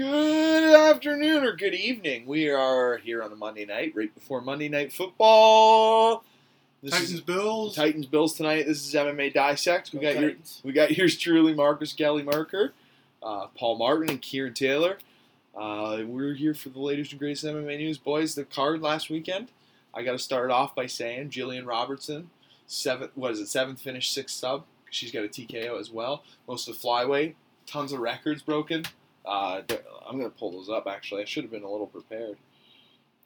Good afternoon or good evening. We are here on a Monday night, right before Monday Night Football. This Titans Bills. Titans Bills tonight. This is MMA Dissect. We Go got your we got yours truly, Marcus Galley Merker, uh, Paul Martin, and Kieran Taylor. Uh, we're here for the latest and greatest MMA news, boys. The card last weekend. I got to start off by saying Jillian Robertson, seventh. What is it? Seventh finish, sixth sub. She's got a TKO as well. Most of the flyweight, tons of records broken. Uh, I'm gonna pull those up. Actually, I should have been a little prepared.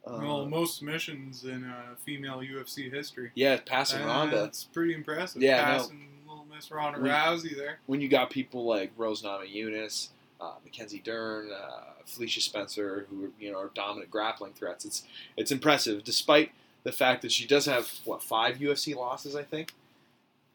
Uh, well, most submissions in uh, female UFC history. yeah, passing Ronda. That's pretty impressive. Yeah, passing little Miss Ronda We- Rousey there. when you got people like Rose Namajunas, uh, Mackenzie Dern, uh, Felicia Spencer, who you know are dominant grappling threats, it's it's impressive. Despite the fact that she does have what five UFC losses, I think.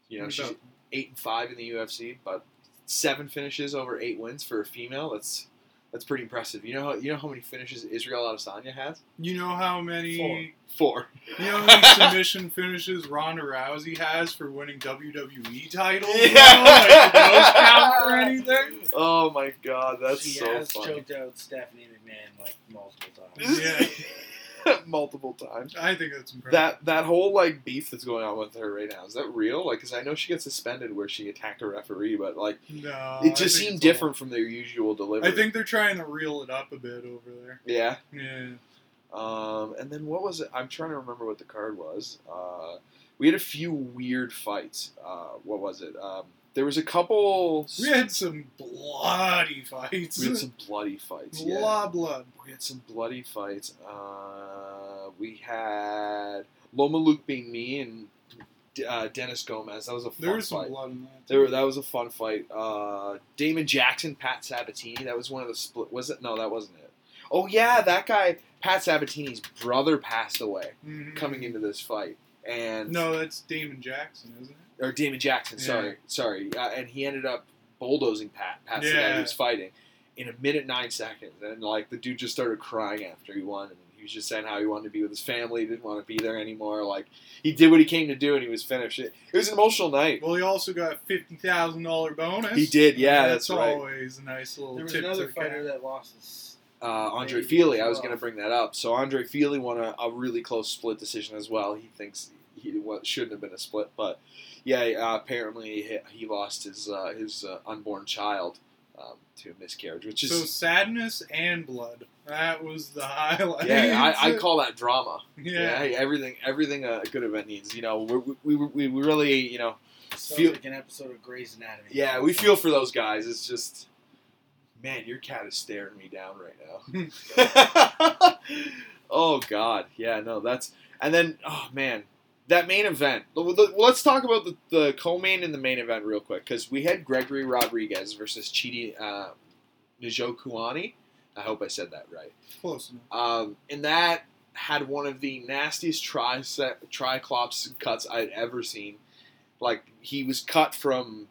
You know, she's eight and five in the UFC, but seven finishes over eight wins for a female. That's that's pretty impressive. You know how you know how many finishes Israel Adesanya has? You know how many? Four. You know how many submission finishes Ronda Rousey has for winning WWE titles? Yeah. know, like, those count for anything? Oh my god, that's she so has funny. choked out Stephanie McMahon like multiple times. Yeah. Multiple times. I think that's impressive. That that whole like beef that's going on with her right now is that real? Like, because I know she got suspended where she attacked a referee, but like no, it just seemed all- different from their usual delivery. I think they're trying to reel it up a bit over there. Yeah. Yeah. Um, and then what was it? I'm trying to remember what the card was. Uh, we had a few weird fights. Uh, what was it? Um, there was a couple. We had some bloody fights. we had some bloody fights. Yeah. lot of blood. We had some bloody fights. Uh, we had Loma Lookboonmee and uh, Denise Gomes. That was a fun There was some fight. blood in that. There, that was a fun fight. Uh, Damon Jackson, Pat Sabatini. That was one of the split. Was it? No, that wasn't it. Oh yeah, that guy, Pat Sabatini's brother, passed away Mhm. coming into this fight, and No, that's Damon Jackson, isn't it? Or Damon Jackson. Yeah. Sorry, sorry, uh, and he ended up bulldozing Pat. Pat's the guy he was fighting in a minute nine seconds, and like the dude just started crying after he won, and he was just saying how he wanted to be with his family, didn't want to be there anymore. Like he did what he came to do, and he was finished. It, it was an emotional night. Well, he also got a fifty thousand dollar bonus. He did, yeah, that's, that's right. always a nice little There was tip another to fighter that lost his. uh, Andre Maybe Feely. I was going to bring that up. So Andre Feely won a, a really close split decision as well. He thinks he wa- shouldn't have been a split, but yeah, uh, apparently he, he lost his uh, his uh, unborn child um, to a miscarriage, which is So sadness and blood. That was the highlight. yeah, I, I call that drama. Yeah, Yeah. hey, everything everything a good event needs. You know, we we, we, we really you know Sounds Feel- like an episode of Grey's Anatomy. yeah we feel for those guys. It's just. Man, your cat is staring me down right now. oh God, yeah, no, that's and then oh man, that main event. Well, the- well, Let's talk about the, the co-main and the main event real quick because we had Gregory Rodrigues versus Chidi uh, Njokuani. I hope I said that right. Close enough. Um, and that had one of the nastiest tricep triclops cuts I'd ever seen. Like he was cut from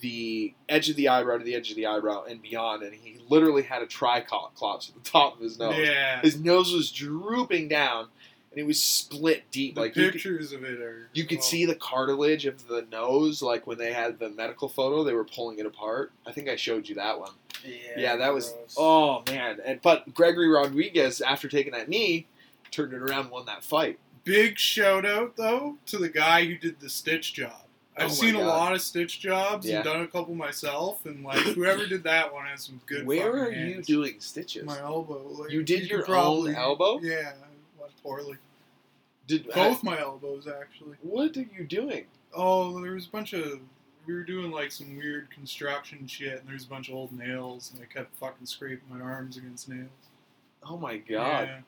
the edge of the eyebrow to the edge of the eyebrow and beyond, and he literally had a triclops at the top of his nose. Yeah. His nose was drooping down, and it was split deep. the like you could, pictures of it are. you could oh, see the cartilage of the nose, like when they had the medical photo, they were pulling it apart. I think I showed you that one. Yeah, Yeah, that was oh man. And but Gregory Rodrigues, after taking that knee, turned it around, won that fight. Big shout out though to the guy who did the stitch job. Oh I've my seen a lot of stitch jobs Yeah. and done a couple myself, and like whoever did that one has some good. Where are you doing stitches? My elbow. Like, You did could your probably- own elbow? Yeah, poorly. Did Both my elbows actually. What are you doing? Oh, there was a bunch of. We were doing like some weird construction shit, and there's a bunch of old nails, and I kept fucking scraping my arms against nails. Oh my god, Yeah.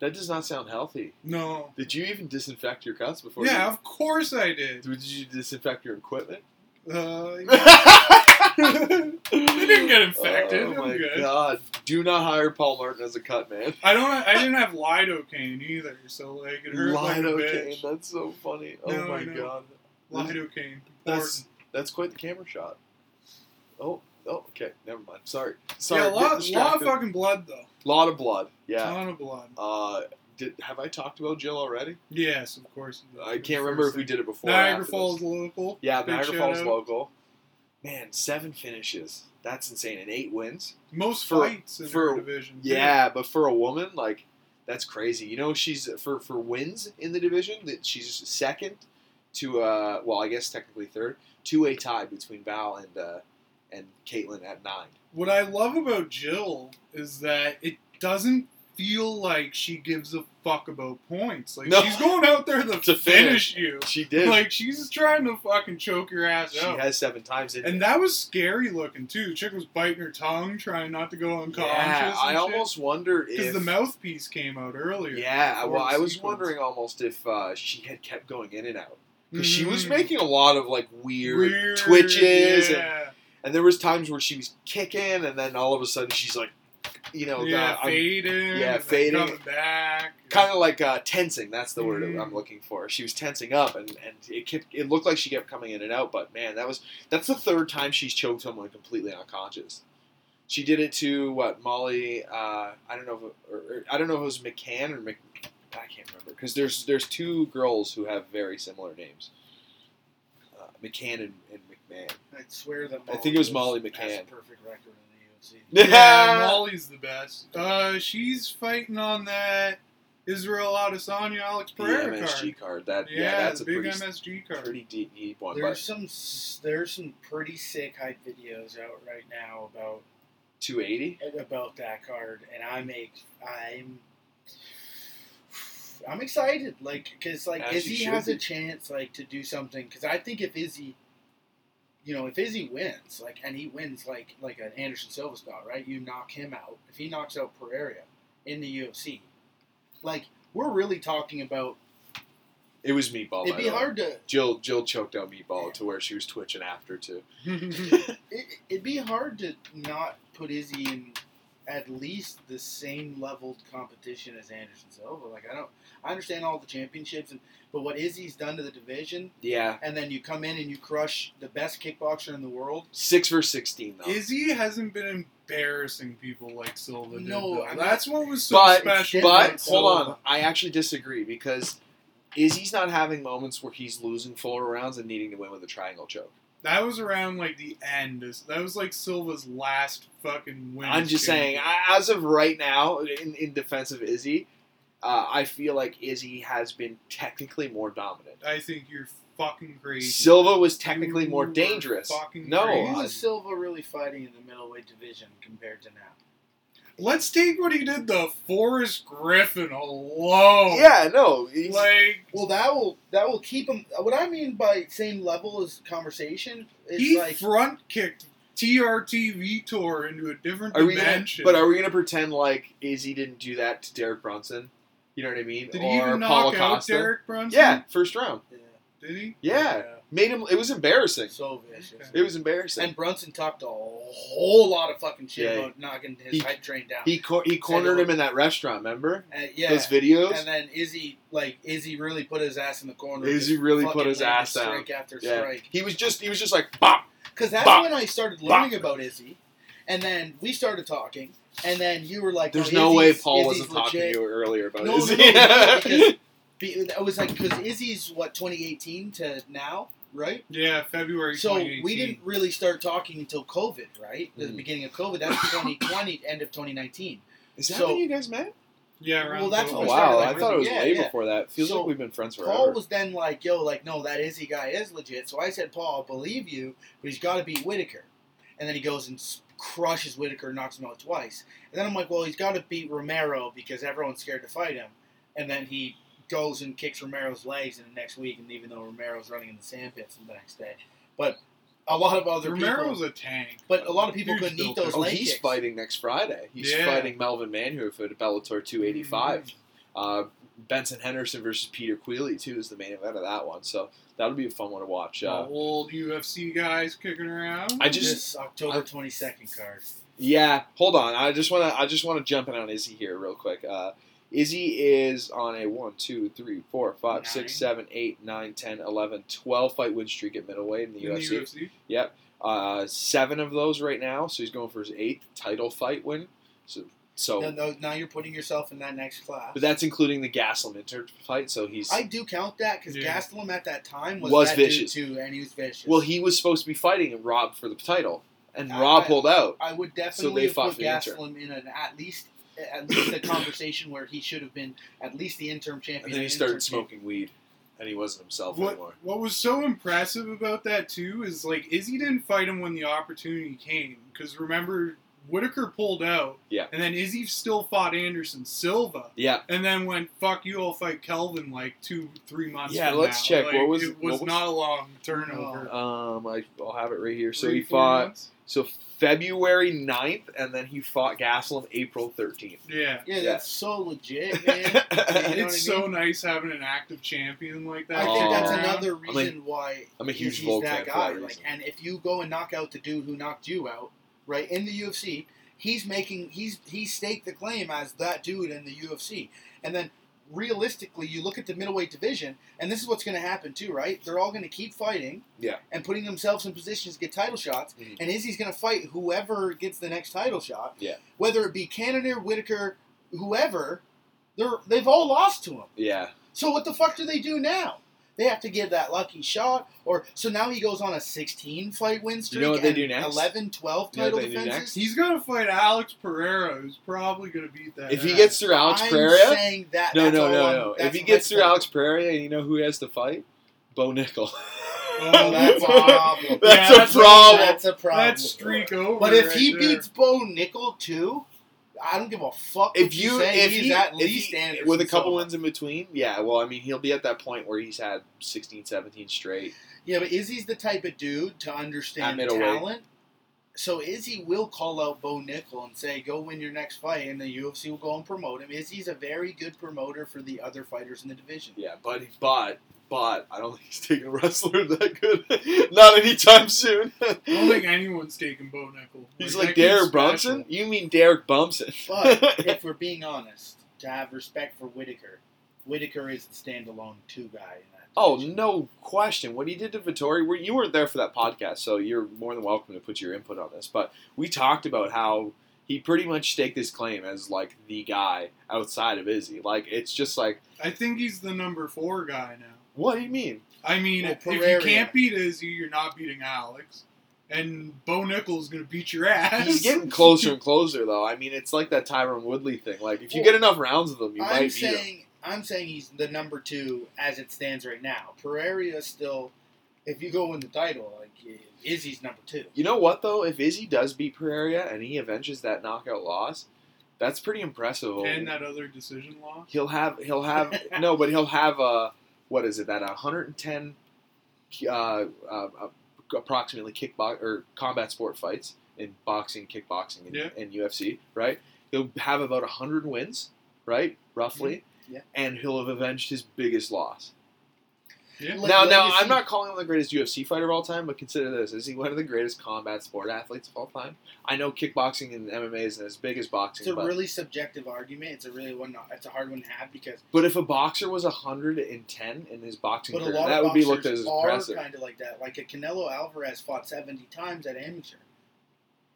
that does not sound healthy. No. Did you even disinfect your cuts before? Yeah, You, of course I did. did you disinfect your equipment? Uh, they didn't get infected. Oh my good. god! Do not hire Paul Martin as a cut man. I don't. I didn't have lidocaine either, so like it hurt like a Lidocaine. bitch. That's so funny. Oh No, my god. Lidocaine. That's that's quite the camera shot. Oh, oh, okay. Never mind. Sorry. Sorry. yeah, a lot, lot of fucking blood though. A lot of blood. Yeah. Ton of blood. Uh, did have I talked about Jill already? Yes, of course. I can't remember if we did it before. or Niagara Falls this. local. Yeah, Big Niagara Falls out. local. Man, seven finishes. That's insane, and eight wins. Most For- fights in for- her division. too. Yeah, but for a woman, like that's crazy. You know, she's for for wins in the division that she's second to uh well, I guess technically third to a tie between Val and uh and Katlyn at nine. What I love about Jill is that it doesn't feel like she gives a fuck about points. Like No. she's going out there to, To finish, finish. you. She did. Like she's trying to fucking choke your ass she out. has seven times in and that was scary looking too. The chick was biting her tongue, trying not to go unconscious. yeah, I almost wondered because if the mouthpiece came out earlier. Yeah, well, I was sequence. wondering almost if uh, she had kept going in and out because she was Mhm. making a lot of like weird, Weird, twitches, and, Yeah, and there was times where she was kicking, and then all of a sudden she's like, you know, yeah fading. yeah, fading. Back. kind of like uh, tensing. That's the word Mhm. I'm looking for. She was tensing up, and, and it kept, it looked like she kept coming in and out. But man, that was that's the third time she's choked someone completely unconscious. She did it to what Molly? Uh, I don't know if it, or, or- I don't know if it was McCann or Mc. I can't remember because there's there's two girls who have very similar names. Uh, McCann and, and McMahon. I swear that I think it was Molly Molly has McCann. a perfect record in the UFC. Yeah, Molly's the best. Uh, she's fighting on that Israel Adesanya Alex the Pereira MSG card. card. That yeah, Yeah, that's a big pretty, MSG card. pretty deep, deep one. There's But some there's some pretty sick hype videos out right now about 280. about that card, and I make I'm I'm excited, like because like As you Izzy should has a chance like to do something. Because I think if Izzy, you know, if Izzy wins, like and he wins like like an Anderson Silva style, right? You knock him out. If he knocks out Pereira in the UFC, like we're really talking about. It was meatball. it'd be hard to Jill Jill choked out meatball to where she was twitching after too. it, it'd be hard to not put Izzy in at least the same leveled competition as Anderson Silva. Like I don't, I understand all the championships, and but what Izzy's done to the division, Yeah, and then you come in and you crush the best kickboxer in the world. six for sixteen though. Izzy hasn't been embarrassing people like Silva did. No, though. I'm that's what was so but special. but different, hold so- on, I actually disagree because Izzy's not having moments where he's losing four rounds and needing to win with a triangle choke. That was around like the end. That was like Silva's last fucking win. I'm as just saying. I- as of right now, in, in defense of Izzy, uh, I feel like Izzy has been technically more dominant. I think you're fucking crazy. Silva was technically more You were dangerous. fucking No, crazy. Who I- is Silva really fighting in the middleweight division compared to now? Let's take what he did to Forrest Griffin alone. yeah, no, he's- Like Well, that will that will keep him. What I mean by same level as conversation is he like front kicked TRT Vitor into a different Are we gonna, dimension. but are we gonna pretend like Izzy didn't do that to Derek Brunson? You know what I mean? did or he even knock out Costa? Derek Brunson? Yeah, first round. yeah, Did he? Yeah. Made him. It was embarrassing. so vicious. It was embarrassing. And Brunson talked a whole lot of fucking shit Yeah. about knocking his He- hype train down. he cor- he cornered him in that restaurant. Remember Uh, yeah. those videos? And then Izzy, like Izzy, really put his ass in the corner. Izzy really put his ass down. strike after yeah, strike. he was just he was just like bop. Because that's Bop. when I started Bop. learning about Izzy, and then we started talking, and then you were like, There's "Oh, no way Paul Izzy's wasn't talking legit." to you earlier about No, no, Izzy. no, no, because be, it was like because Izzy's what 2018 to now, right? Yeah, February So we didn't really start talking until COVID, right? The Mhm. beginning of COVID. That's 2020, end of 2019. Is that So- when you guys met? Yeah, around Well, that's Oh when we started, wow, like, I thought it was really- yeah, way yeah. before that. Feels So, like we've been friends forever. Paul was then like, "Yo, like, no, that Izzy guy is legit." So I said, "Paul, I believe you, but he's got to beat Whitaker." And then he goes and crushes Whitaker, knocks him out twice. And then I'm like, "Well, he's got to beat Romero because everyone's scared to fight him." And then he goes and kicks Romero's legs in the next week, and even though Romero's running in the sandpits the next day, but a lot of other Romero's people, a tank. but a lot of people Huge couldn't eat those oh, leg he's kicks. fighting next Friday. He's Yeah. fighting Melvin Manhoof at Bellator 285. Mm-hmm. Uh, Benson Henderson versus Peter Queally too is the main event of that one. So that'll be a fun one to watch. Uh, old UFC guys kicking around. I just- this October 22nd card. Yeah, hold on. I just want to. I just want to jump in on Izzy here real quick. Uh, Izzy is on a 1, 2, 3, 4, 5, 6, 7, 8, 9, 10, 11, 12 fight win streak at middleweight in the in UFC. the UFC. Yep. Uh, seven of those right now, so he's going for his eighth title fight win. So So, No, no, now you're putting yourself in that next class. but that's including the Gastelum Inter fight. So he's I do count that because Yeah. Gastelum at that time was, Was that vicious. dude too, and he was vicious. well, he was supposed to be fighting Rob for the title, and I- Rob I- pulled out. I would So definitely they have fought put for the interim. Gastelum in an at least at least a conversation where he should have been at least the interim champion. And then he and started interim champion. smoking weed, and he wasn't himself What anymore. what was so impressive about that too is like Izzy didn't fight him when the opportunity came because remember Whitaker pulled out, Yeah. and then Izzy still fought Anderson Silva, Yeah, and then went fuck you, I'll fight Kelvin like two three months. Yeah, from let's now. check. Like, What was- it what was, was- not a long turnover. um, I, I'll have it right here. So Three, he fought. months? So February 9th, and then he fought Gastelum April 13th. Yeah. Yeah, Yeah. that's so legit, man. You know it's I so mean? nice having an active champion like that. I think that's Aw. another I'm a- reason why I'm a huge he's Volk that fan for guy. that Like, and if you go and knock out the dude who knocked you out, right in the UFC, he's making he's he staked the claim as that dude in the UFC, and then realistically, you look at the middleweight division, and this is what's going to happen too, right? They're all going to keep fighting, Yeah. and putting themselves in positions to get title shots, Mhm. and Izzy's going to fight whoever gets the next title shot, Yeah. whether it be Cannonier, Whitaker, whoever. They're they've all lost to him. Yeah. So what the fuck do they do now? They have to give that lucky shot, or so now he goes on a 16 fight win streak. You know what they do next? 11, 12 You know what title they do defenses. next? He's gonna fight Alex Pereira, who's probably gonna beat that. If he gets through Alex I'm Pereira, saying that. no, that's no, all no, no. If he gets through hypothetical. Alex Pereira, and you know who he has to fight? Bo Nickal. Oh, that's a problem. That's Yeah, a that's a- problem. That's a problem. That's streak over. But if right he there. beats Bo Nickal too, I don't give a fuck. if you, say. if he's he, at least he- with a couple Silva. wins in between, yeah. Well, I mean, he'll be at that point where he's had 16, 17 straight. Yeah, but Izzy's the type of dude to understand talent. So Izzy will call out Bo Nickal and say, "Go win your next fight," and the UFC will go and promote him. Izzy's a very good promoter for the other fighters in the division. Yeah, but but but I don't think he's taking a wrestler that good. Not anytime soon. I don't think anyone's taking Bo Nickal. he's that like Derek special. Brunson. You mean Derek Bumpson? But if we're being honest, to have respect for Whitaker, Whitaker is the standalone two guy in that. Oh, division. no question. What he did to Vettori, were- you weren't there for that podcast, so you're more than welcome to put your input on this. But we talked about how he pretty much staked his claim as like the guy outside of Izzy. Like it's just like, I think he's the number four guy now. What do you mean? I mean, Well, if you can't beat Izzy, you're not beating Alex. And Bo Nickal's gonna beat your ass. He's getting closer and closer, though. I mean, it's like that Tyron Woodley thing. Like if you get enough rounds with him, you I'm might beat him. I'm saying he's the number two as it stands right now. Pereira still, if you go win the title, like Izzy's number two. You know what though? If Izzy does beat Pereira and he avenges that knockout loss, that's pretty impressive. and that other decision loss. he'll have he'll have no, but he'll have uh what is it that 110 uh, uh, uh, approximately kickbox or combat sport fights in boxing, kickboxing, and, Yeah. and UFC, right? He'll have about 100 wins, right, roughly, Mm-hmm. Yeah. and he'll have avenged his biggest loss. Yeah. Like now, now I'm not calling him the greatest UFC fighter of all time, but consider this: is he one of the greatest combat sport athletes of all time? I know kickboxing and MMA isn't as big as boxing, It's a but, really subjective argument. It's a really one. It's a hard one to have because but if a boxer was 110 in his boxing career, that would be boxers looked at as impressive. kind of like that. Like a Canelo Alvarez fought 70 times at amateur,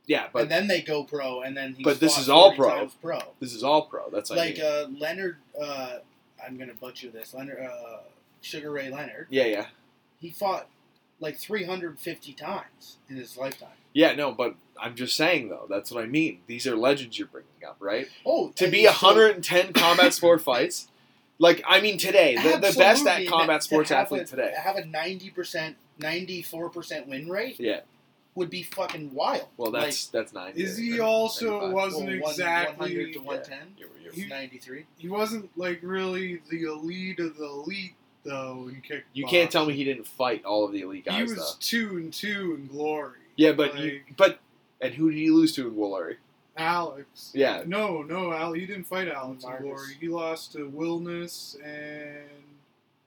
Yeah, but and then they go pro, and then he. But this is all pro. pro. this is all pro. That's what I Like mean. uh, Leonard, uh, I'm gonna butcher this. Leonard, uh, Sugar Ray Leonard. yeah, yeah, He fought like 350 times in his lifetime. yeah. No, but I'm just saying though. That's what I mean. These are legends you're bringing up, right? Oh, To be he's still- 110 combat sport fights, like I mean today, the, the best at combat sports have athlete a, today. Have a 90%, 94% win rate Yeah. would be fucking wild. Well, that's that's 90. Is he also 95. wasn't Well, one- exactly 100 to 110. You're- you're- He- 93. he wasn't like really the elite of the elite though in kickboxing. You can't tell me he didn't fight all of the elite guys. he was though. two and two in glory. Yeah, but you, but and who did he lose to in Glory? Alex. Yeah. No, no, Al. He didn't fight Alex in Marcus. glory. He lost to Wilness and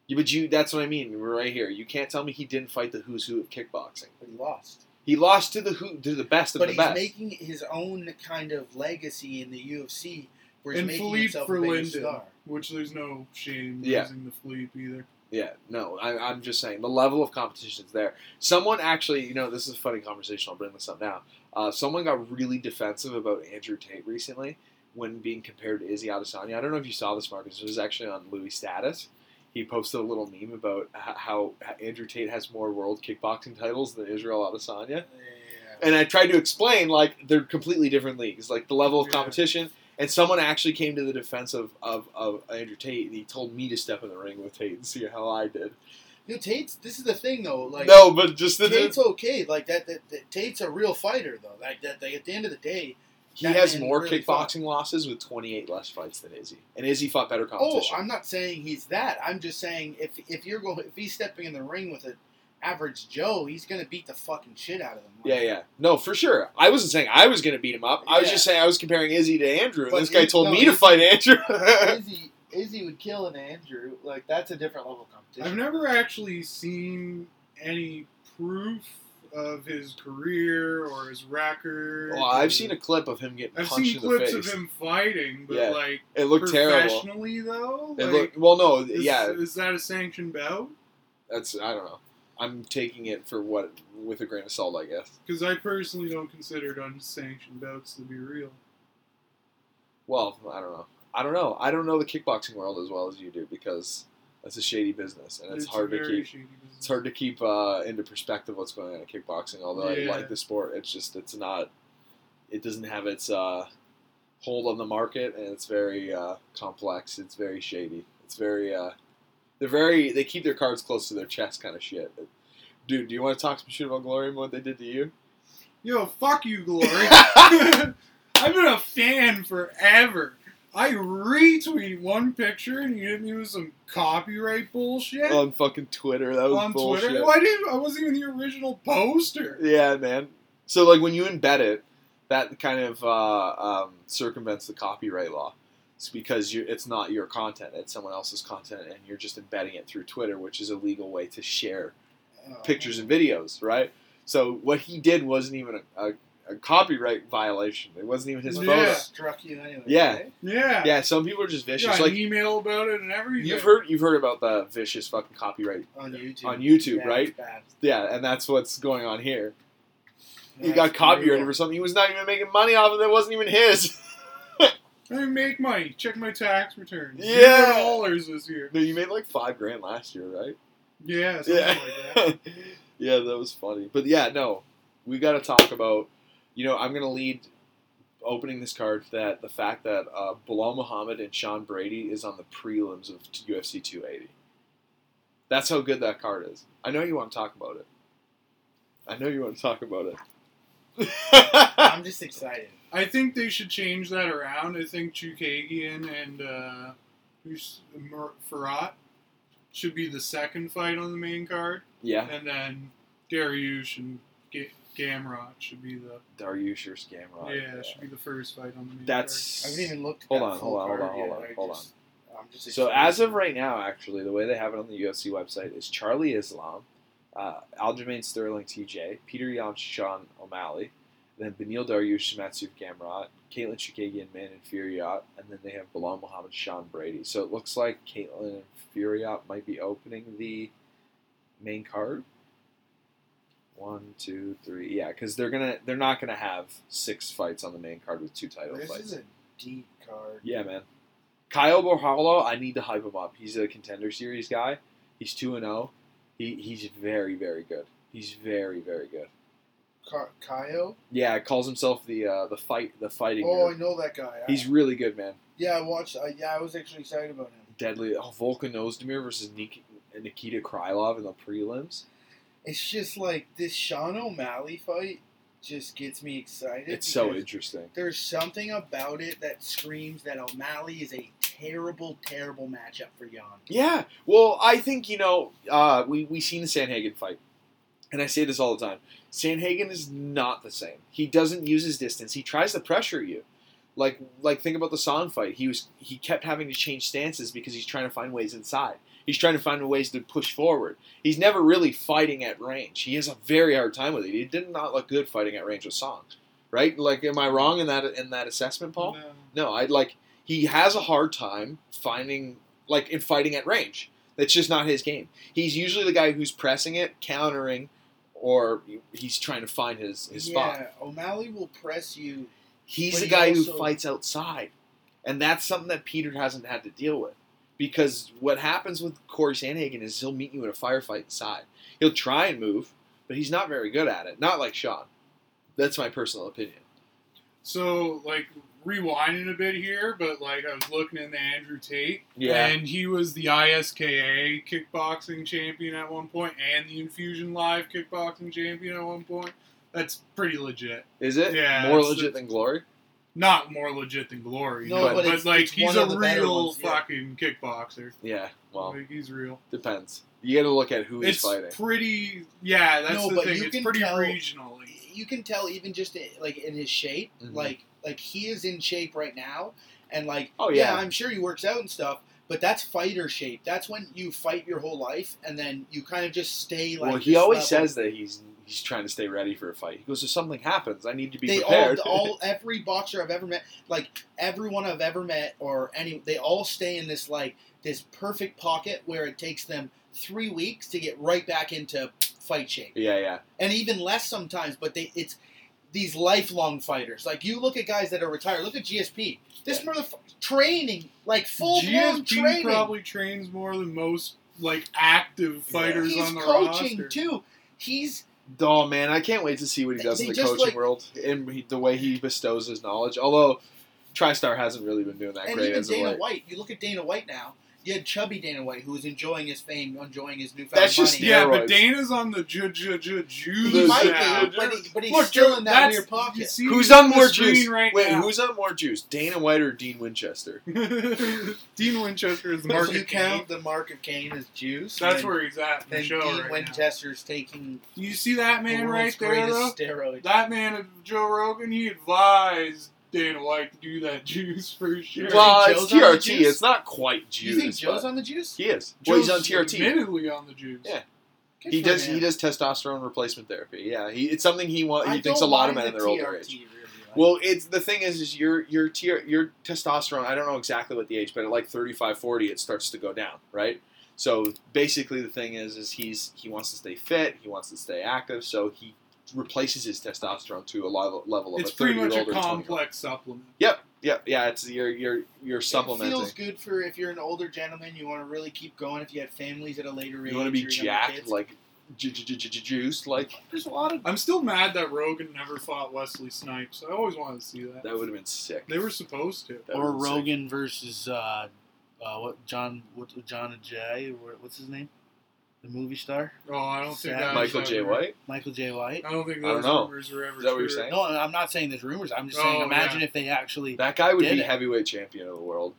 Yeah, but you that's what I mean. We're right here. You can't tell me he didn't fight the who's who of kickboxing. But he lost. He lost to the who to the best of But the he's making his own kind of legacy in the UFC where he's and making Philippe himself a bigger star. Which there's no shame Yeah. losing the Philippe either. Yeah, no, I, I'm just saying the level of competition is there. Someone actually, you know, this is a funny conversation. I'll bring this up now. Uh, someone got really defensive about Andrew Tate recently, when being compared to Izzy Adesanya. I don't know if you saw this, Marcus. It was actually on Louis' status. He posted a little meme about how Andrew Tate has more world kickboxing titles than Israel Adesanya. Yeah. And I tried to explain like they're completely different leagues, like the level of competition. And someone actually came to the defense of, of, of Andrew Tate, and he told me to step in the ring with Tate and see how I did. You know, Tate's. This is the thing, though. Like, no, but just the, Tate's okay. Like that, that, that. Tate's a real fighter, though. Like that. Like, at the end of the day, he has more really kickboxing losses with 28 less fights than Izzy, and Izzy fought better oh, competition. Oh. I'm not saying he's that. I'm just saying if if you're going if he's stepping in the ring with an average Joe, he's gonna beat the fucking shit out of him. yeah, yeah, no, for sure. I wasn't saying I was going to beat him up. I was Yeah. just saying I was comparing Izzy to Andrew, and But this guy told no, me to fight Andrew. Izzy, Izzy would kill an Andrew. Like that's a different level of competition. I've never actually seen any proof of his career or his record. well, I've or- seen a clip of him getting I've punched seen in the clips of him fighting, but Yeah. like It looked terrible. professionally though, It like, looked well. No, is, yeah, is that a sanctioned bout? that's I don't know. I'm taking it for what with a grain of salt, I guess. Because I personally don't consider it unsanctioned bouts to be real. Well, I don't know. I don't know. I don't know the kickboxing world as well as you do because it's a shady business and it's, a hard to very keep. shady business. It's hard to keep uh, into perspective what's going on in kickboxing. Although Yeah. I like the sport, it's just it's not. It doesn't have its uh, hold on the market, and it's very uh, complex. It's very shady. It's very. They're very. They keep their cards close to their chest, kind of shit. Dude, do you want to talk some shit about Glory and what they did to you? Yo, fuck you, Glory. I've been a fan forever. I retweet one picture and you hit me with some copyright bullshit on fucking Twitter, that was on bullshit. Twitter. Why didn't I wasn't even the original poster? Yeah, man. So like when you embed it, that kind of uh, um, circumvents the copyright law. It's because you, it's not your content; it's someone else's content, and you're just embedding it through Twitter, which is a legal way to share Oh. pictures and videos, right? So what he did wasn't even a, a, a copyright violation. It wasn't even his Yeah. photo. struck you anyway. Yeah. right? Yeah. Yeah, some people are just vicious. Got like an email about it and everything. you've heard, you've heard about the vicious fucking copyright On YouTube. on YouTube, Yeah, right? Yeah, and that's what's going on here. He That's got copyrighted brutal. for something he was not even making money off of that wasn't even his. I make money. Check my tax returns. Yeah. Zero dollars this year. No, you made like five grand last year, right? Yeah, something Yeah. like that. yeah, that was funny. But yeah, no, we got to talk about. You know, I'm gonna lead opening this card that the fact that uh, Bilal Muhammad and Sean Brady is on the prelims of UFC 280. That's how good that card is. I know you want to talk about it. I know you want to talk about it. I'm just excited. I think they should change that around. I think Chookagian and uh, who's should be the second fight on the main card, yeah, and then Dariush and Ga- Gamrot should be the Dariush or Scamrod. yeah should be the first fight on the main That's I haven't even looked. At Hold that on, full hold on, hold on, hold on, I hold just- I'm just So as of right now, actually, the way they have it on the UFC website is Charlie Islam, uh, Aljamain Sterling, TJ, Peter Yan, Sean O'Malley, then Beneil Dariush, Mateusz Gamrot, Katlyn Chookagian, Manon Fiorot, and then they have Bilal Muhammad, Sean Brady. So it looks like Katlyn and Fiorot might be opening the main card. One, two, three, yeah, because they're gonna they're not gonna have six fights on the main card with two title this fights. is a deep card. Yeah, man. Caio Borralho, I need to hype him up. He's a contender series guy. He's two and zero. He he's very very good. He's very very good. Ka-. Yeah, calls himself the uh, the fight the fighting. Oh, I know that guy. He's I, really good, man. yeah, I watched. I, yeah, I was actually excited about him. Deadly. Oh, Volkan Ozdemir versus Nik- Nikita Krylov in the prelims. It's just like this Sean O'Malley fight just gets me excited. It's so interesting. There's something about it that screams that O'Malley is a terrible, terrible matchup for Yan. Yeah. Well, I think you know uh, we we seen the Sandhagen fight, and I say this all the time. Sandhagen is not the same. He doesn't use his distance. He tries to pressure you. Like like think about the Song fight. He was he kept having to change stances because he's trying to find ways inside. He's trying to find ways to push forward. He's never really fighting at range. He has a very hard time with it. He did not look good fighting at range with Song. Right? Like am I wrong in that in that assessment, Paul? No. No, I like he has a hard time finding like in fighting at range. That's just not his game. He's usually the guy who's pressing it, countering, or he's trying to find his, his yeah, spot. O'Malley will press you. He's the he guy who fights outside. and that's something that Peter hasn't had to deal with. Because what happens with Corey Sandhagen is he'll meet you in a firefight inside. He'll try and move, but he's not very good at it. Not like Sean. That's my personal opinion. So, like, rewinding a bit here, but like I was looking in the Andrew Tate, yeah. and he was the ISKA kickboxing champion at one point, and the Enfusion Live kickboxing champion at one point. That's pretty legit. Is it? Yeah, More it's- legit than Glory? Not more legit than Glory, No, but, but but, it's- like it's he's a of the better real ones, yeah. fucking kickboxer. Yeah. Well, like, he's real. depends. You got to look at who he's It's fighting. pretty. Yeah, that's No, the but thing. you It's can pretty tell- regional. You can tell even just like in his shape, Mhm. like like he is in shape right now, and like Oh, yeah. I'm sure he works out and stuff. But that's fighter shape. That's when you fight your whole life, and then you kind of just stay like. well, he always level. says that he's he's trying to stay ready for a fight. He goes, if something happens, I need to be they prepared. all, all every boxer I've ever met, like everyone I've ever met, or any, they all stay in this like this perfect pocket where it takes them three weeks to get right back into fight shape, yeah, yeah. and even less sometimes. But they, it's these lifelong fighters. Like you look at guys that are retired. Look at GSP. This motherfucker training like full blown GSP training. probably trains more than most like active fighters He's on the coaching roster. too. He's Oh man, I can't wait to see what he does in the coaching like- world and he, the way he bestows his knowledge. Although TriStar hasn't really been doing that and great even as Dana. White. You look at Dana White now. You had chubby Dana White who was enjoying his fame, enjoying his newfound That's just- money. Yeah, but Dana's on the ju- ju- ju- juice He might now. be, but, he, but he's Look, still in that that's- weird you pocket. see Who's on the more screen juice? Right Wait, now. who's on more juice? Dana White or Dean Winchester? Dean Winchester is the So market you count the mark of Cain as juice. That's and where he's at in the then show Dean right Winchester's taking now. You see that the man world's right there, though? greatest steroid. That man, of Joe Rogan, he advised Dana White to do that juice for sure. Well, it's Joe's on the TRT. It's not quite juice. you think Joe's but on the juice? He is. Well, he's on Joe's TRT. Admittedly on the juice. Yeah. Good He does. him. He does testosterone replacement therapy. Yeah, he, it's something he wants. I He thinks a lot of men in the their older age. really, like- Well, it's the thing is, is your your tier your testosterone. I don't know exactly what the age, but at like 35, 40, it starts to go down, right? So basically, the thing is, is he's he wants to stay fit, he wants to stay active, so he replaces his testosterone to a level level of It's a thirty pretty year much old a or 20 year old. complex supplement. Yep, yep, yeah. It's you're you're you're It feels good for if you're an older gentleman. You want to really keep going. If you had families at a later age, You want to be or jacked, like ju- ju- ju- ju- ju- juiced, like there's a lot of I'm still mad that Rogan never fought Wesley Snipes. I always wanted to see that. that would have been sick. They were supposed to. That or would've sick. Rogan versus uh, uh, what John what John Jay what's his name, the movie star Oh, I don't think that Michael J. ever- White. Michael Jai White. I don't think I don't those know. rumors were ever Is that what you're true. saying? No, I'm not saying there's rumors. I'm just oh, saying Oh, imagine yeah. if they actually. That guy would Did be it. heavyweight champion of the world.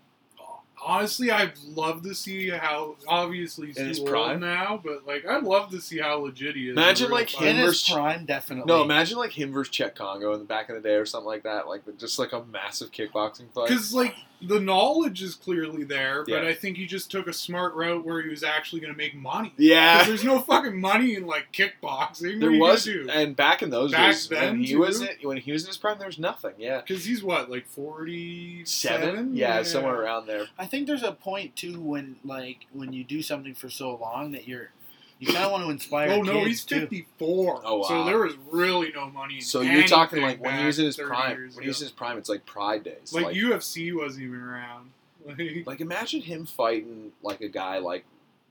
Honestly, I'd love to see how. Obviously, he's In his too prime? now, but like, I'd love to see how legit he is. Imagine, in a real like, fight. him his versus- prime, definitely. No, imagine like him versus Cheick Kongo in the back of the day or something like that. Like just like a massive kickboxing fight. Because like the knowledge is clearly there, but Yeah. I think he just took a smart route where he was actually going to make money. Yeah. 'Cause there's no fucking money in like kickboxing. There was, Because and back in those Back days then, when he too? was in, when he was in his prime, there was nothing. Yeah, because he's what like forty seven. Yeah, somewhere around there. I think there's a point too when like when you do something for so long that you're you kind of want to inspire. Oh no, he's too. fifty four. Oh, wow. So there was really no money. In So you're talking like when he was in his prime. When he was in his prime, it's like Pride days. like, Like, UFC wasn't even around. Like, like imagine him fighting like a guy like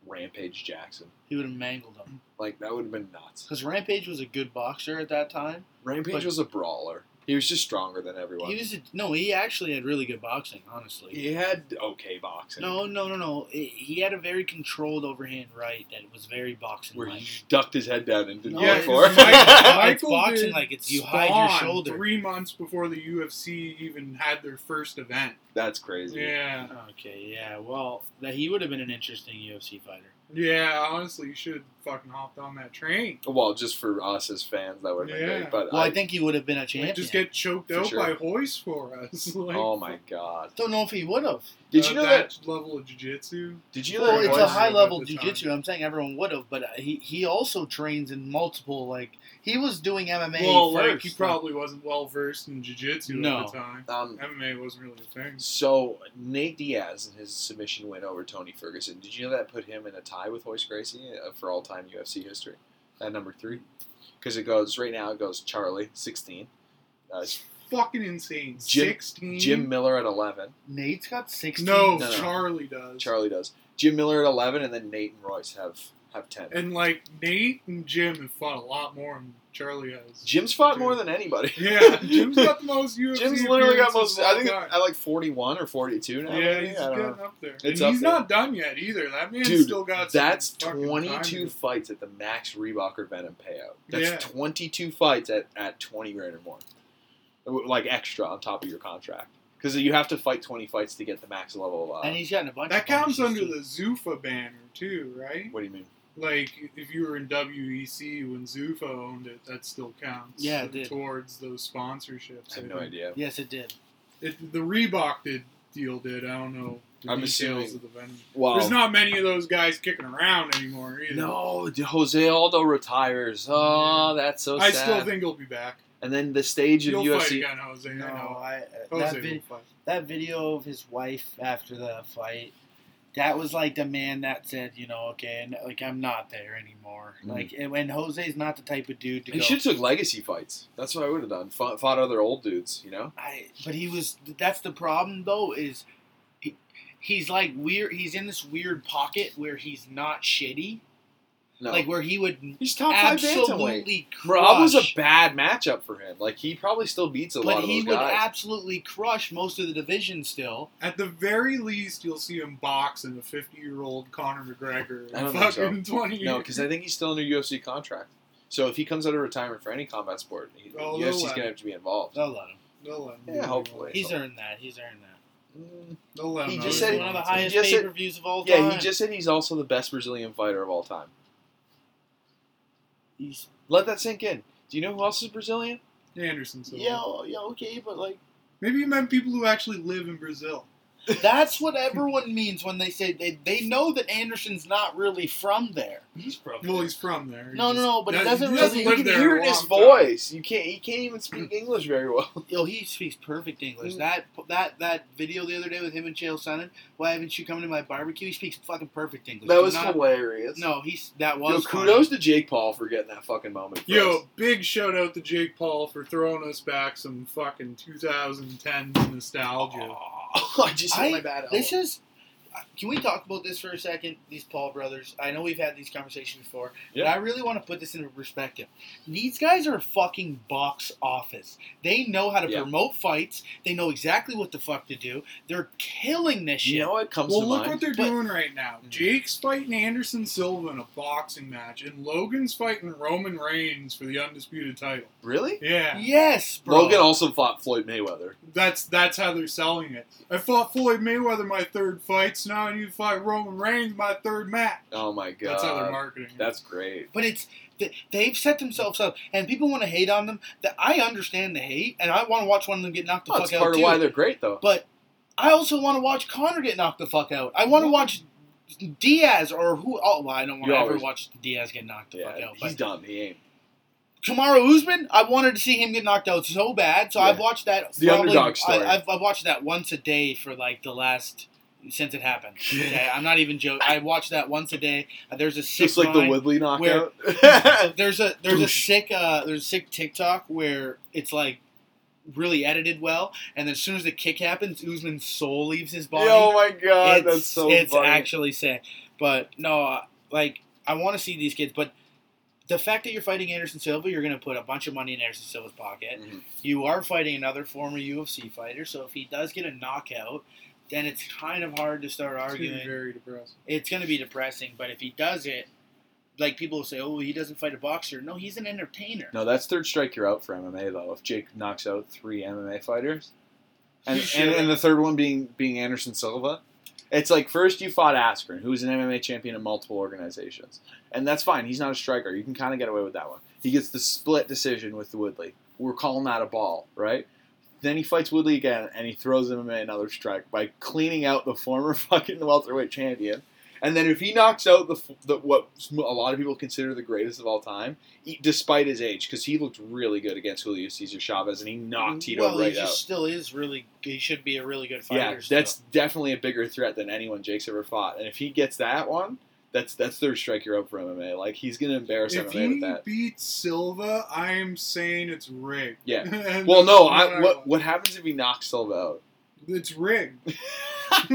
Rampage Jackson. He would have mangled him Like that would have been nuts. because Rampage was a good boxer at that time. Rampage But- was a brawler. He was just stronger than everyone. He was a, no, he actually had really good boxing. Honestly, He had okay boxing. no, no, no, no. He he had a very controlled overhand right that was very boxing where he ducked his head down and didn't No, go for it. Michael, It's boxing like it's you hide your Spawn shoulder. Three months before the UFC even had their first event. That's crazy. Yeah, Okay, yeah. Well, that he would have been an interesting UFC fighter. Yeah. Honestly, you should have fucking hopped on that train. Well, just for us as fans, that would have been Yeah. great. But Well, I, I, think he would have been a champion. Like, just get choked For out sure. by Royce for us. like, oh my god! don't know if he would have. Did uh, you know that? level of jiu-jitsu? Did you know Well, it's a high level jujitsu. I'm saying everyone would have, but he he also trains in multiple. Like he was doing MMA Well, first. like he probably wasn't well versed in jiu-jitsu No. at the time. Um, MMA wasn't really a thing. so Nate Diaz and his submission win over Tony Ferguson. Did you know that put him in a tie with Royce Gracie uh, for all-time UFC history at number three? Because it goes right now. It goes Charlie sixteen, uh, fucking insane. Jim- Sixteen. Jim Miller at 11. Nate's got 16. No, No, no. Charlie does. Charlie does. Jim Miller at 11, and then Nate and Royce have have 10. And like Nate and Jim have fought a lot more than Charlie has. Jim's fought Dude. more than anybody. Yeah, Jim's got the most UFC. Jim's literally got most. of I think time. I like 41 or 42 now. Yeah, maybe? he's I don't getting know. up there. It's and up he's there. not done yet either. That man's Dude, still got. That's fucking 22 to- fights at the max Reebok or Venom payout. That's Yeah. 22 fights at, at 20 grand or more. Like extra on top of your contract. Because you have to fight 20 fights to get the max level. Uh, And he's gotten a bunch That of counts under too. the Zuffa banner too, right? what do you mean? Like if you were in WEC when Zuffa owned it, that still counts. Yeah, it did. towards those sponsorships. I have I no think. idea. Yes, it did. It, the Reebok did deal did. I don't know the I'm details assuming- of the Venom. Well, There's not many of those guys kicking around anymore either. no, Jose Aldo retires. Oh, that's so I sad. still think he'll be back. And then the stage of He'll fight UFC. again, Jose. No, I know. I, uh, Jose that, will that video of his wife after the fight, that was like the man that said, you know, okay, and, like I'm not there anymore. Mhm. Like, and when Jose's not the type of dude to He go. should have took legacy fights. That's what I would have done. Fought, fought other old dudes, you know. I, but he was. That's the problem, though. Is he, he's like weird. He's in this weird pocket where he's not shitty. No, Like where he would he's top five bantamweight. absolutely Rob was a bad matchup for him. Like he probably still beats a lot of guys, But he would absolutely crush most of the division still. At the very least, you'll see him box in a 50 year old Conor McGregor I don't think so. fucking 20 years. no, because I think he's still under UFC contract. So if he comes out of retirement for any combat sport, he, Oh, UFC's gonna him. have to be involved. They'll let him. They'll let him Yeah, do what he hopefully. He's earned that. He's earned that. Mm, They'll let him He just what said- one of the highest just pay per views of all time. Yeah, he just said he's also the best Brazilian fighter of all time. Let that sink in. Do you know who else is Brazilian? Anderson Silva. yeah, oh, yeah, okay, but like Maybe you meant people who actually live in Brazil. that's what everyone means when they say they they know that Anderson's not really from there. He's from. Well, he's from there. He No, no, just- no, but he doesn't doesn't really- You can there hear a it in his long time. voice. You can't. He can't even speak English very well. Yo, he speaks perfect English. Mm. That that that video the other day with him and Chael Sonnen. Why haven't you come to my barbecue? He speaks fucking perfect English. That Do was not- hilarious. No, he's that Yo, was kudos funny. to Jake Paul for getting that fucking moment. Yo, us. big shout out to Jake Paul for throwing us back some fucking 2010 nostalgia. Oh, I just hit I- my bad. This is. Can we talk about this for a second? These Paul brothers. I know we've had these conversations before, but I really want to put this into perspective. These guys are fucking box office. They know how to Yeah. promote fights. They know exactly what the fuck to do. They're killing this shit. You know what comes Well, to look mind? what they're But- doing right now. Mm. Jake's fighting Anderson Silva in a boxing match, and Logan's fighting Roman Reigns for the undisputed title. really? Yeah, yes, bro. Logan also fought Floyd Mayweather. that's that's how they're selling it. I fought Floyd Mayweather my third fight, so now I need to fight Roman Reigns my third match. Oh my god. That's how they're marketing. That's great. But it's they've set themselves up, and people want to hate on them. That I understand the hate, and I want to watch one of them get knocked the Well, fuck that's out part too. of why they're great, though. But I also want to watch Conor get knocked the fuck out. I want to watch Diaz or who. Oh, well, I don't want You to ever watch Diaz get knocked the fuck yeah, out. he's But done. He ain't. Kamaru Usman, I wanted to see him get knocked out so bad, so Yeah. I've watched that. The underdog story. I, I've, I've watched that once a day for like the last since it happened. Okay, I'm not even joking. I watch that once a day. Uh, There's a sick Just like the Woodley knockout. there's a there's a sick uh there's a sick TikTok where it's like really edited well, and then as soon as the kick happens, Usman's soul leaves his body. oh my god, it's, that's so it's funny. actually sick. But no, uh, like I want to see these kids, but. The fact that you're fighting Anderson Silva, you're going to put a bunch of money in Anderson Silva's pocket. Mhm. You are fighting another former UFC fighter, so if he does get a knockout, then it's kind of hard to start It's arguing very depressing. it's going to be depressing. But if he does it, like people will say, "Oh, he doesn't fight a boxer." No, he's an entertainer. No, that's third strike you're out for MMA though. If Jake knocks out three MMA fighters, and and, and the third one being being Anderson Silva, it's like first you fought Askren, who's an MMA champion in multiple organizations, and that's fine. He's not a striker. You can kind of get away with that one. He gets the split decision with Woodley. We're calling that a ball, right? Then he fights Woodley again, and he throws him another strike by cleaning out the former fucking welterweight champion. And then if he knocks out the, the what a lot of people consider the greatest of all time, he, despite his age, because he looked really good against Julio Cesar Chavez, and he knocked Tito well, right he out. still is really. He should be a really good fighter. Yeah, still. that's definitely a bigger threat than anyone Jake's ever fought. And if he gets that one, That's that's third strike you're up for MMA. Like he's gonna embarrass If MMA he with that. If he beats Silva, I am saying it's rigged. Yeah. Well, no. I, I what what happens if he knocks Silva out? It's rigged.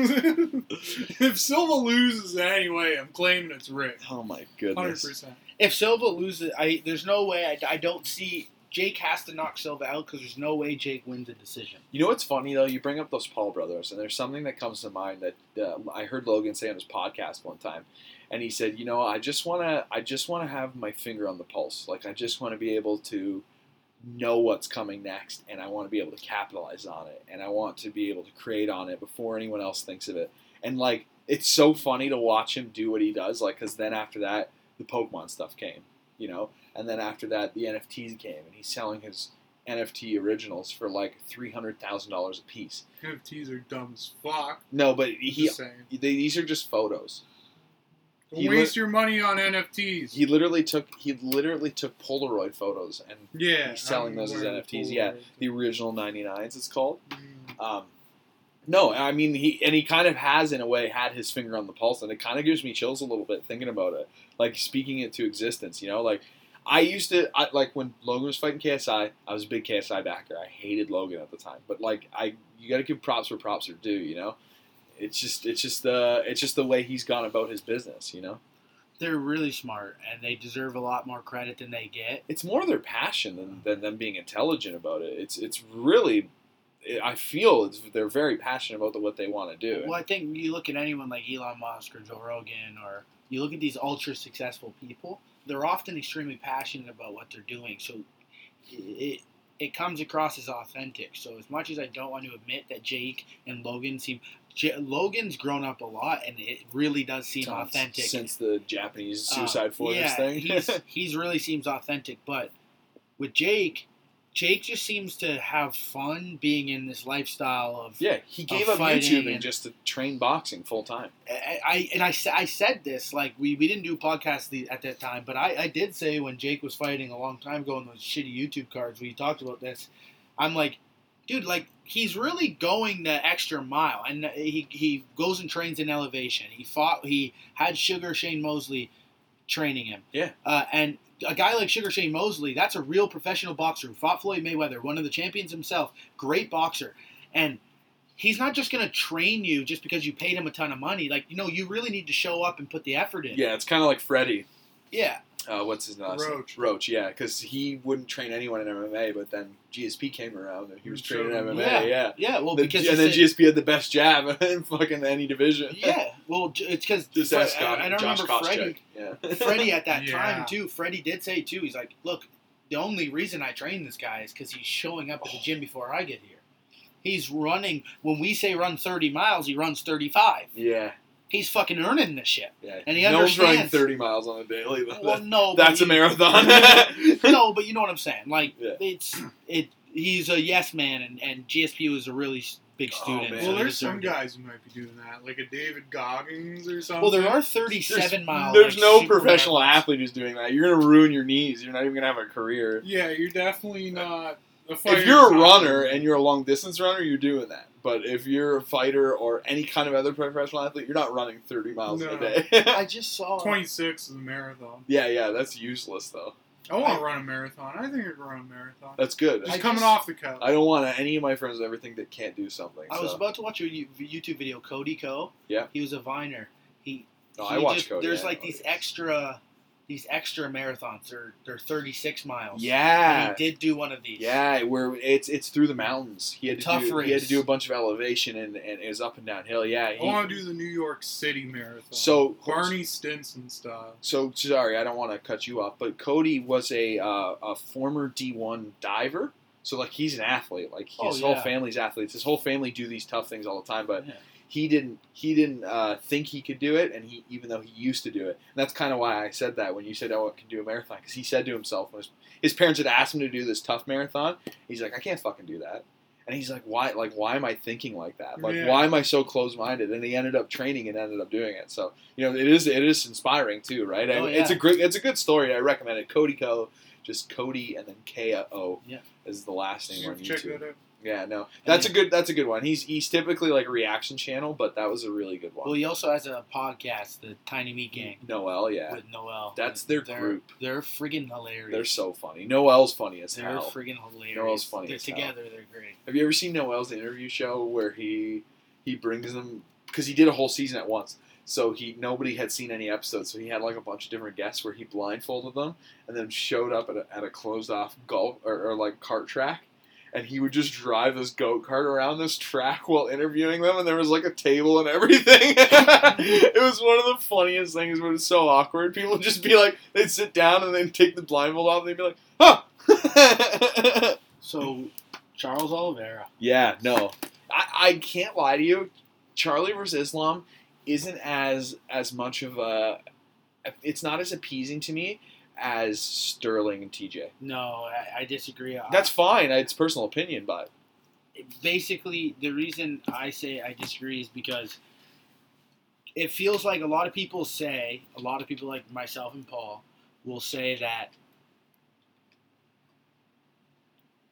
if Silva loses anyway, I'm claiming it's rigged. Oh my Hundred goodness. percent. If Silva loses, I there's no way. I, I don't see Jake has to knock Silva out because there's no way Jake wins a decision. You know what's funny though? You bring up those Paul brothers, and there's something that comes to mind that uh, I heard Logan say on his podcast one time, and he said, "You know, I just want to, I just want to have my finger on the pulse. Like I just want to be able to know what's coming next, and I want to be able to capitalize on it, and I want to be able to create on it before anyone else thinks of it. And like, it's so funny to watch him do what he does. Like, because then after that, the Pokemon stuff came, you know, and then after that, the NFTs came, and he's selling his." NFT originals for like three hundred thousand dollars a piece. NFTs are dumb as fuck. No, but he they, these are just photos. He waste your money on NFTs. He literally took he literally took Polaroid photos and yeah, he's selling those as NFTs, yeah. The original 99s it's called. Mm. Um, no, I mean he and he kind of has in a way had his finger on the pulse, and it kind of gives me chills a little bit thinking about it, like speaking it to existence. You know, like I used to I, like when Logan was fighting KSI, I was a big KSI backer. I hated Logan at the time, but like I, you got to give props where props are due. You know, it's just it's just the it's just the way he's gone about his business. You know, They're really smart and they deserve a lot more credit than they get. it's more their passion than, than them being intelligent about it. It's it's really. I feel it's, they're very passionate about the, what they want to do. Well, I think you look at anyone like Elon Musk or Joe Rogan, or you look at these ultra successful people. They're often extremely passionate about what they're doing, so it it comes across as authentic. So as much as I don't want to admit that Jake and Logan seem, J- Logan's grown up a lot, and it really does seem authentic. since the Japanese Uh, suicide forest yeah, thing. he's he's really seems authentic. But with Jake, Jake just seems to have fun being in this lifestyle of yeah, he gave up YouTube and- just to train boxing full time. I, I and I, I said this like we, we didn't do podcasts the, at that time, but I, I did say when Jake was fighting a long time ago on those shitty YouTube cards we talked about this, I'm like, dude, like he's really going the extra mile, and he he goes and trains in elevation. He fought, he had Sugar Shane Mosley training him, Yeah. uh, and. A guy like Sugar Shane Mosley, that's a real professional boxer who fought Floyd Mayweather, one of the champions himself, great boxer. And he's not just going to train you just because you paid him a ton of money. Like, you know, you really need to show up and put the effort in. Yeah, it's kind of like Freddie. Yeah. Uh, what's his last name? Roach. Roach, yeah, because he wouldn't train anyone in MMA, but then GSP came around and he was training him. MMA. Yeah. Yeah, Yeah. Well, The- because and then said- GSP had the best jab in fucking any division. yeah. Well, it's because Just Fre- ask I, I don't Josh remember Freddie. Yeah. Freddie at that Yeah. time too. Freddie did say too. He's like, look, the only reason I train this guy is because he's showing up at the gym before I get here. He's running. When we say run 30 miles, he runs 35. yeah, He's fucking earning this shit. yeah. And he no one's running 30 miles on a daily. Well, no, That's a he- marathon. no, but you know what I'm saying. Like Yeah. it's it. He's a yes man, and, and GSP was a really big Oh, student. man. so Well, he there's some guys who might be doing that, like a David Goggins or something. Well, there are 37 There's, mile. there's like, no professional marathons. athlete who's doing that. You're gonna ruin your knees. You're not even gonna have a career. Yeah, you're definitely not. A fighter if you're a runner and you're a long distance runner, you're doing that. But if you're a fighter or any kind of other professional athlete, you're not running 30 miles No. a day. I just saw. 26 is a marathon. yeah, yeah, that's useless though. I want to run a marathon. I think I could run a marathon. That's good. Just I coming just- off the couch. I don't want any of my friends to ever think they can't do something. I was about to watch a YouTube video. Cody Ko. Yeah. He was a viner. He. No, he I watch just- Cody. There's like these what it is. extra, these extra marathons. They're they're 36 miles. Yeah. And he did do one of these. Yeah, where it's it's through the mountains. He had to Tough do he had to do a bunch of elevation and, and it was up and down hill. Yeah, I he, want to do the New York City marathon. So- Barney Stinson style. So sorry, I don't want to cut you off, but Cody was a uh, a former D one diver. So like he's an athlete. Like his Oh, whole family's athletes. His whole family do these tough things all the time. But Yeah. He didn't he didn't uh, think he could do it, and he even though he used to do it. And that's kind of why I said that when you said oh I can do a marathon because he said to himself his, his parents had asked him to do this tough marathon, he's like I can't fucking do that. And he's like, why? Like, why am I thinking like that? Like, Yeah. why am I so close-minded? And he ended up training and ended up doing it. So, you know, it is it is inspiring too, right? Oh, yeah. It's a great, it's a good story. I recommend it. Cody Ko, just Cody and then K O Yeah. is the last name on YouTube. Yeah, no, that's a good. That's a good one. He's he's typically like a reaction channel, but that was a really good one. Well, he also has a podcast, the Tiny Meat Gang, Noel, yeah, with Noel. That's their they're, group. They're friggin' hilarious. they're so funny. Noel's funny as They're hell. friggin' hilarious. Noel's funny They're as hell. together. They're great. Have you ever seen Noel's interview show where he he brings them because he did a whole season at once. So he nobody had seen any episodes, so he had like a bunch of different guests where he blindfolded them and then showed up at a, at a closed off golf or, or like cart track, and he would just drive this goat cart around this track while interviewing them, and there was like a table and everything. it was one of the funniest things, but it's so awkward. People would just be like, they'd sit down and then take the blindfold off, and they'd be like, huh. So Charles Oliveira. Yeah, no, I, I can't lie to you. Charlie versus Islam isn't as as much of a. It's not as appeasing to me as Sterling and TJ. No, I, I disagree. That's fine. It's personal opinion, but basically the reason I say I disagree is because it feels like a lot of people say, a lot of people like myself and Paul will say that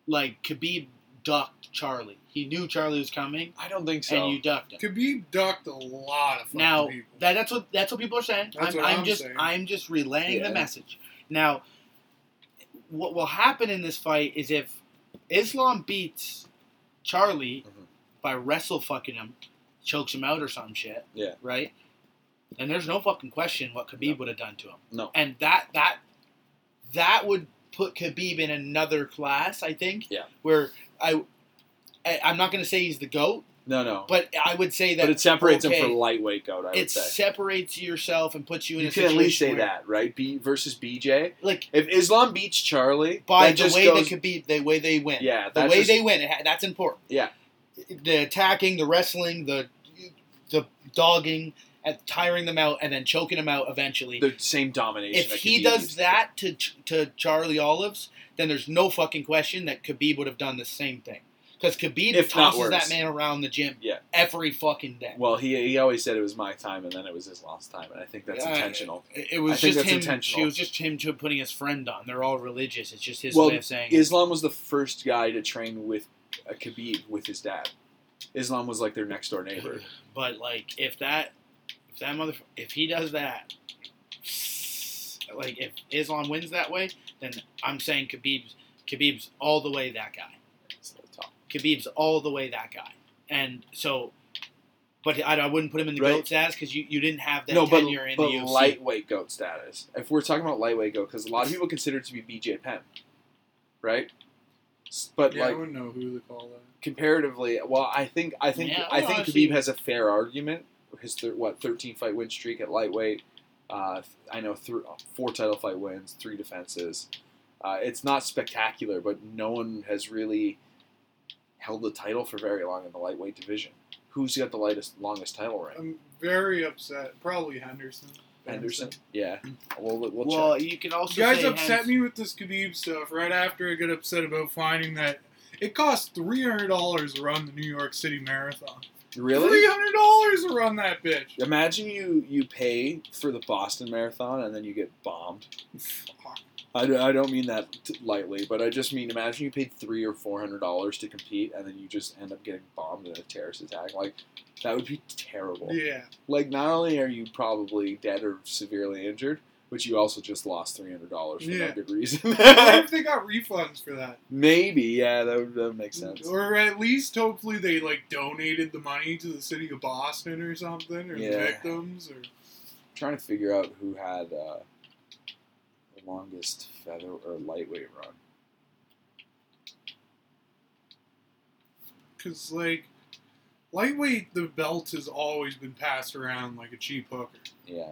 like Khabib ducked Charlie. He knew Charlie was coming, I don't think so. and you ducked him. Khabib ducked a lot of Now people. that, that's what that's what people are saying. That's I'm, what I'm I'm just saying. I'm just relaying Yeah. the message. Now, what will happen in this fight is if Islam beats Charlie Mhm. by wrestle fucking him, chokes him out or some shit. Yeah. Right. And there's no fucking question what Khabib would have done to him. No. And that that that would put Khabib in another class, I think. Yeah. Where I, I I'm not going to say he's the goat, no, no. but I would say that But it separates okay, him from lightweight goat. I would it say separates yourself and puts you in you can at least say that, right? B versus BJ. like If Islam beats Charlie, by the way goes, could Khabib, the way they win, yeah, the way just- they win, ha- that's important. Yeah. the attacking, the wrestling, the the dogging, and tiring them out, and then choking them out eventually. the same domination. if he does that to to Charlie Olives, then there's no fucking question that Khabib would have done the same thing. Because Khabib If tosses that man around the gym Yeah. every fucking day. Well, he he always said it was my time, and then it was his last time, and I think that's Yeah, intentional. It, it was I think just that's him. intentional. It was just him to putting his friend on. They're all religious. It's just his Well, way of saying. Islam was the first guy to train with a Khabib with his dad. Islam was like their next door neighbor. But like, if that, if that mother, if he does that, like if Islam wins that way, then I'm saying Khabib's Khabib's all the way that guy. So tough. Khabib's all the way that guy. And so, but I, I wouldn't put him in the Right. goat status because you, you didn't have that no, but, tenure in but the UFC. lightweight goat status. If we're talking about lightweight goat, because a lot of people consider it to be BJ Penn, right? But yeah, I like wouldn't know who to call that. comparatively, well, I think I think Yeah, I well, think actually- Khabib has a fair argument. His thir- what thirteen fight win streak at lightweight. Uh, I know th- four title fight wins, three defenses. Uh, it's not spectacular, but no one has really held the title for very long in the lightweight division. Who's got the lightest, longest title reign? I'm very upset. Probably Henderson. Henderson. Yeah. We'll, we'll well, you can also You guys say upset Hens- me with this Khabib stuff right after I get upset about finding that it costs three hundred dollars to run the New York City Marathon. Really? Three hundred dollars to run that bitch. Imagine you you pay for the Boston Marathon and then you get bombed. Fuck. I, I don't mean that lightly, but I just mean imagine you paid three or four hundred dollars to compete, and then you just end up getting bombed in a terrorist attack. Like that would be terrible. Yeah. Like not only are you probably dead or severely injured, but you also just lost three hundred dollars for Yeah. no good reason. I if they got refunds for that. Maybe, yeah, that would, that would make sense. Or at least hopefully they like donated the money to the city of Boston or something, or the victims, or trying to figure out who had uh, longest feather or lightweight run. because like lightweight, the belt has always been passed around like a cheap hooker. Yeah,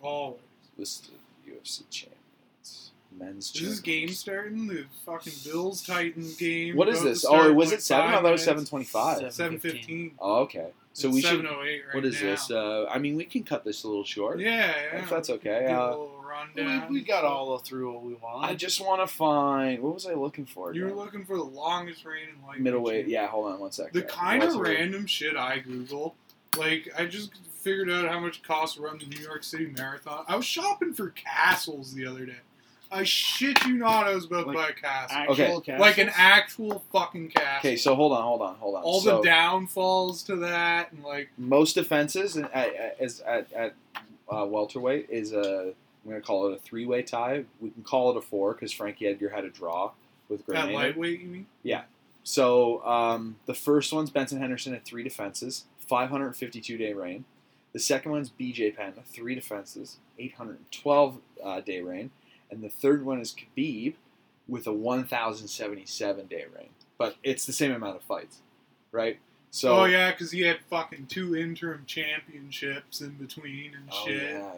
Always. listed UFC champions, men's. Is this game starting? The fucking Bills Titans game. What is about this? Oh, in, was like, it seven? I five thought it was seven minutes. twenty-five. Seven fifteen. Oh, okay. So we should. Seven oh eight right What is now. this? Uh, I mean, we can cut this a little short. Yeah, yeah. If that's okay. Uh, little rundown. We, we got all the through what we want. I just want to find. What was I looking for? You were looking for the longest reigning lightweight. middleweight. Yeah, hold on one second. The kind of Welterweight. random shit I Google, like I just figured out how much it costs to run the New York City Marathon. I was shopping for castles the other day. I shit you not, I was about Like, to buy a castle. Actual Okay. castles? like an actual fucking castle. Okay, so hold on, hold on, hold on. all so the downfalls to that, and like most defenses in- at, at, at, at uh, welterweight is a I'm gonna call it a three way tie. We can call it a four because Frankie Edgar had a draw with Gray Maynard. lightweight, you mean? Yeah. So um, the first one's Benson Henderson at three defenses, 552 day reign. The second one's BJ Penn, three defenses, 812 uh, day reign. And the third one is Khabib with a 1,077 day reign. But it's the same amount of fights, right? So oh yeah, because he had fucking two interim championships in between and Oh, shit. yeah.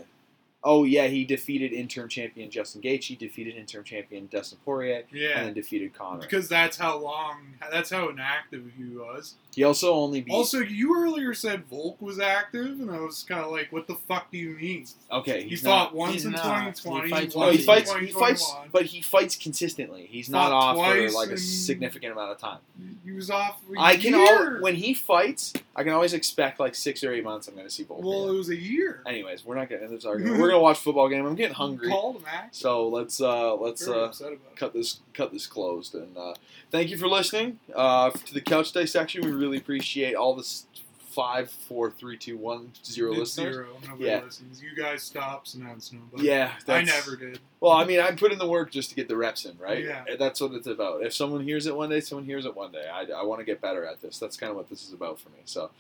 Oh yeah, he defeated interim champion Justin Gaethje, he defeated interim champion Dustin Poirier, Yeah. and then defeated Conor. Because that's how long, that's how inactive he was. He also only beat. Also, you earlier said Volk was active, and I was kind of like, what the fuck do you mean? okay, He fought not. once He's in not. 2020, He fights once No, he fights. He fights, but he fights consistently. He's not off for like a significant amount of time. He was off. a I can year. al- when he fights, I can always expect like six or eight months. I'm going to see Volk. Well, it was a year. Anyways, we're not getting into this argument. We're going to watch football game. I'm getting hungry, Called him so let's uh, let's Very uh, upset about it. cut this cut this closed. And uh, thank you for listening uh, to the Couch Dissection. We really appreciate all this five, four, three, two, one, zero listeners. Zero. Nobody Yeah. listens. You guys stop, it's nobody. Yeah, I never did. Well, I mean, I put in the work just to get the reps in, right? Yeah. That's what it's about. If someone hears it one day, someone hears it one day. I, I want to get better at this. That's kind of what this is about for me. So,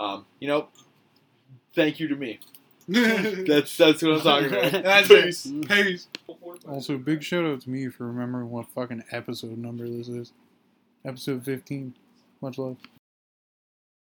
um, you know, thank you to me. That's that's what I'm talking about. That's Peace. it. Peace. Also, big shout out to me for remembering what fucking episode number this is. Episode 15. Much love.